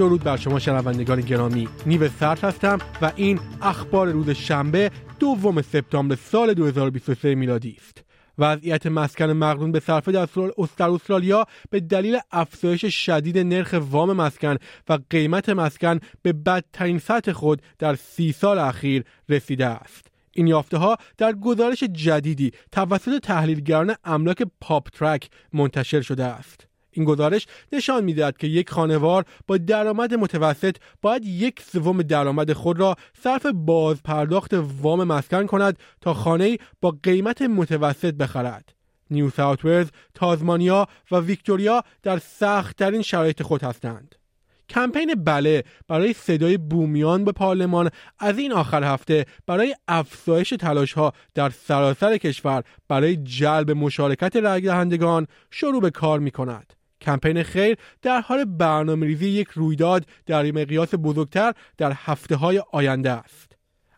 درود بر شما شنوندگان گرامی نیو سرد هستم و این اخبار روز شنبه دوم سپتامبر سال 2023 میلادی است وضعیت مسکن مقرون به صرفه در استرالیا به دلیل افزایش شدید نرخ وام مسکن و قیمت مسکن به بدترین سطح خود در سی سال اخیر رسیده است. این یافته ها در گزارش جدیدی توسط تحلیلگران املاک پاپ ترک منتشر شده است. این گزارش نشان می‌دهد که یک خانوار با درآمد متوسط باید یک سوم درآمد خود را صرف باز پرداخت وام مسکن کند تا خانه با قیمت متوسط بخرد. نیو ساوت تازمانیا و ویکتوریا در سختترین شرایط خود هستند. کمپین بله برای صدای بومیان به پارلمان از این آخر هفته برای افزایش تلاش ها در سراسر کشور برای جلب مشارکت رای دهندگان شروع به کار می کند. کمپین خیر در حال برنامه ریزی یک رویداد در مقیاس بزرگتر در هفته های آینده است.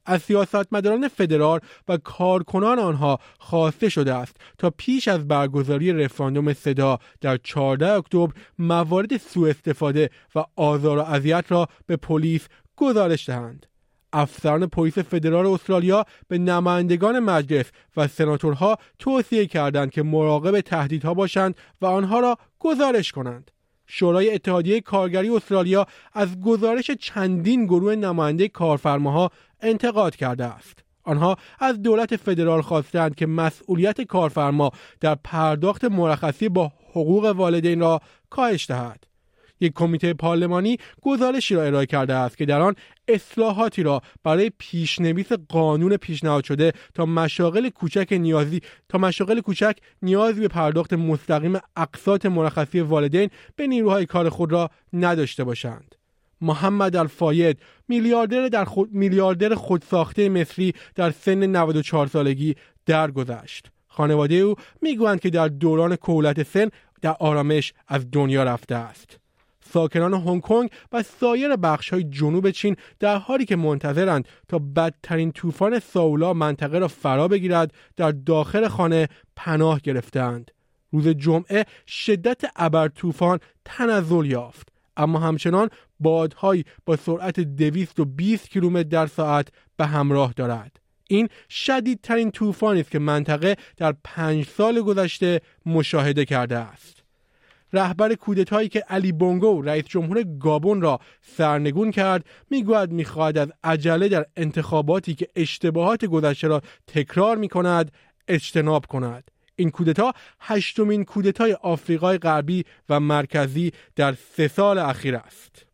از سیاستمداران فدرال و کارکنان آنها خواسته شده است تا پیش از برگزاری رفراندوم صدا در 14 اکتبر موارد سوء استفاده و آزار و اذیت را به پلیس گزارش دهند. افسران پلیس فدرال استرالیا به نمایندگان مجلس و سناتورها توصیه کردند که مراقب تهدیدها باشند و آنها را گزارش کنند. شورای اتحادیه کارگری استرالیا از گزارش چندین گروه نماینده کارفرماها انتقاد کرده است. آنها از دولت فدرال خواستند که مسئولیت کارفرما در پرداخت مرخصی با حقوق والدین را کاهش دهد. یک کمیته پارلمانی گزارشی را ارائه کرده است که در آن اصلاحاتی را برای پیشنویس قانون پیشنهاد شده تا مشاغل کوچک نیازی تا مشاغل کوچک نیازی به پرداخت مستقیم اقساط مرخصی والدین به نیروهای کار خود را نداشته باشند. محمد الفاید میلیاردر در خود میلیاردر خودساخته مصری در سن 94 سالگی درگذشت. خانواده او می‌گویند که در دوران کولت سن در آرامش از دنیا رفته است. ساکنان هنگ کنگ و سایر بخش های جنوب چین در حالی که منتظرند تا بدترین طوفان ساولا منطقه را فرا بگیرد در داخل خانه پناه گرفتند. روز جمعه شدت ابر طوفان تنزل یافت اما همچنان بادهایی با سرعت 220 کیلومتر در ساعت به همراه دارد. این شدیدترین طوفانی است که منطقه در پنج سال گذشته مشاهده کرده است. رهبر کودتایی که علی بونگو رئیس جمهور گابون را سرنگون کرد می‌گوید می‌خواهد از عجله در انتخاباتی که اشتباهات گذشته را تکرار می‌کند اجتناب کند. این کودتا هشتمین کودتای آفریقای غربی و مرکزی در سه سال اخیر است.